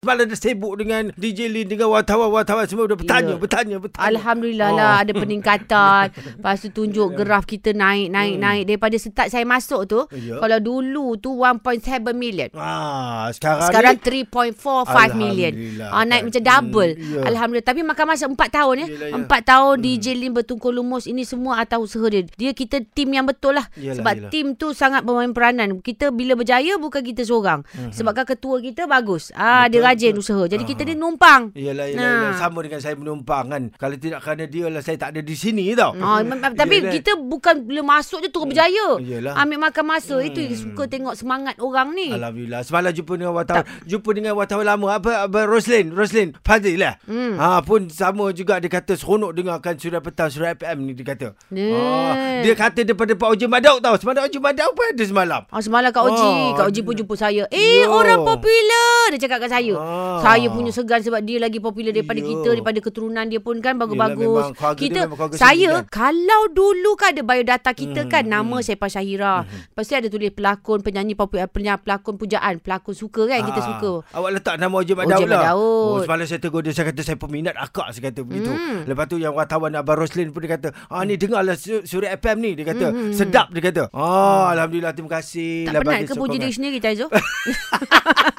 Semalam dah sibuk dengan DJ Lin dengan wartawan-wartawan semua dah bertanya, Ya. bertanya, bertanya. Alhamdulillah Oh. lah ada peningkatan. Lepas tu tunjuk graf kita naik naik Hmm. naik daripada start saya masuk tu. Ya. Kalau dulu tu 1.7 million. Ah, sekarang, Sekarang ni, 3.45 million. Ah, naik macam double. Hmm, ya. Alhamdulillah. Tapi makan masa 4 tahun ya. Yelah, ya. 4 tahun DJ Lin bertungkul lumus ini semua atas usaha dia. Dia kita tim yang betul lah. Yelah, Sebab yelah. tim tu sangat bermain peranan. Kita bila berjaya bukan kita seorang. Sebabkan ketua kita bagus. Ah dia. Betul, rajin betul. usaha. Jadi kita Ah. ni numpang. Yelah, yelah, Nah. yelah. Sama dengan saya menumpang kan. Kalau tidak kerana dia lah, saya tak ada di sini tau. Ah, mem- tapi Yelah. kita bukan bila masuk je terus berjaya. Yelah. Ambil makan masa. Hmm. Itu suka tengok semangat orang ni. Alhamdulillah. Semalam jumpa dengan wartawan. Jumpa dengan wartawan lama. Apa, apa Roslin. Roslin Fazil lah. Hmm. Ha, pun sama juga dia kata seronok dengarkan Surat Petang Surat FM ni dia kata. Eh. Ah, dia kata daripada Pak Oji Madauk tau. Semalam Oji Madauk pun ada semalam. Ah, semalam Kak Oji. Oh, Kak Oji pun jumpa saya. Eh, Ya. orang popular. Dia cakap kat saya. Ah. Saya punya segan sebab dia lagi popular daripada Ya. kita. Daripada keturunan dia pun kan bagus-bagus. dia Kita, keluarga saya, sendiri kalau dulu kan ada biodata kita Hmm, kan. Nama Saifah Syahira. Lepas tu ada tulis pelakon, penyanyi popular, penyanyi pelakon pujaan. Pelakon suka kan. Kita Ah, suka. Awak letak nama Oji Madauk Oji lah. Oh, semalam saya tegur dia. Saya kata saya peminat akak. Saya kata begitu. Hmm. Lepas tu yang wartawan Abang Roslin pun dia kata. Ah ni dengarlah Su- Surat FM ni. Dia kata. Hmm, hmm, Sedap dia kata. Ah, Alhamdulillah terima kasih. Tak penat ke puji diri sendiri, Taizo?